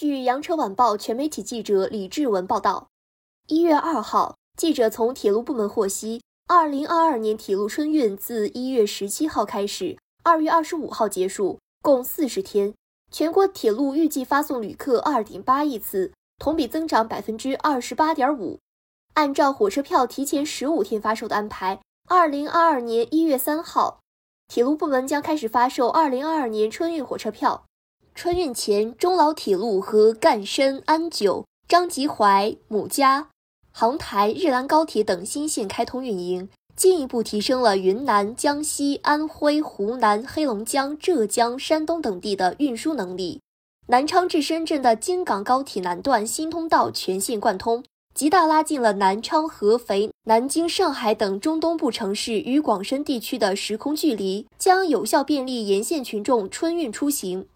据羊城晚报全媒体记者李志文报道，一月二号，记者从铁路部门获悉，二零二二年铁路春运自一月十七号开始，二月二十五号结束，共四十天。全国铁路预计发送旅客二点八亿次，同比增长百分之二十八点五。按照火车票提前十五天发售的安排，二零二二年一月三号。铁路部门将开始发售二零二二年春运火车票。春运前，中老铁路和赣深、安九、张集怀、母家、杭台、日兰高铁等新线开通运营，进一步提升了云南、江西、安徽、湖南、黑龙江、浙江、山东等地的运输能力。南昌至深圳的京港高铁南段新通道全线贯通。极大拉近了南昌、合肥、南京、上海等中东部城市与广深地区的时空距离，将有效便利沿线群众春运出行。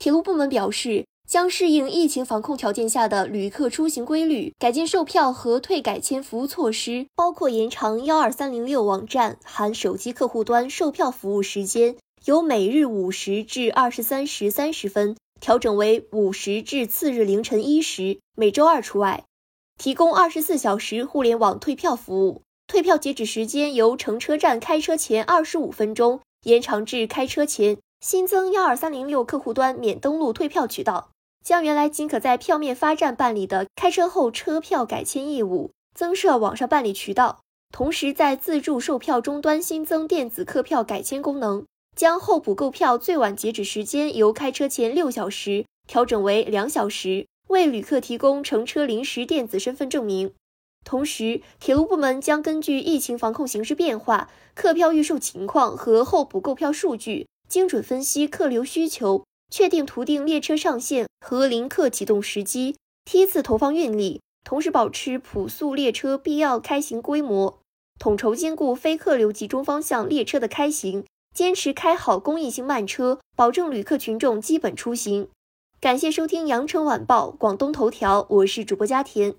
铁路部门表示，将适应疫情防控条件下的旅客出行规律，改进售票和退改签服务措施，包括延长幺二三零六网站含手机客户端售票服务时间，由每日五时至二十三时三十分调整为五时至次日凌晨一时，每周二除外。提供二十四小时互联网退票服务，退票截止时间由乘车站开车前二十五分钟延长至开车前。新增幺二三零六客户端免登录退票渠道，将原来仅可在票面发站办理的开车后车票改签业务增设网上办理渠道。同时，在自助售票终端新增电子客票改签功能，将候补购票最晚截止时间由开车前六小时调整为两小时。为旅客提供乘车临时电子身份证明，同时，铁路部门将根据疫情防控形势变化、客票预售情况和候补购票数据，精准分析客流需求，确定途定列车上线和临客启动时机，梯次投放运力，同时保持普速列车必要开行规模，统筹兼顾非客流集中方向列车的开行，坚持开好公益性慢车，保证旅客群众基本出行。感谢收听《羊城晚报·广东头条》，我是主播佳田。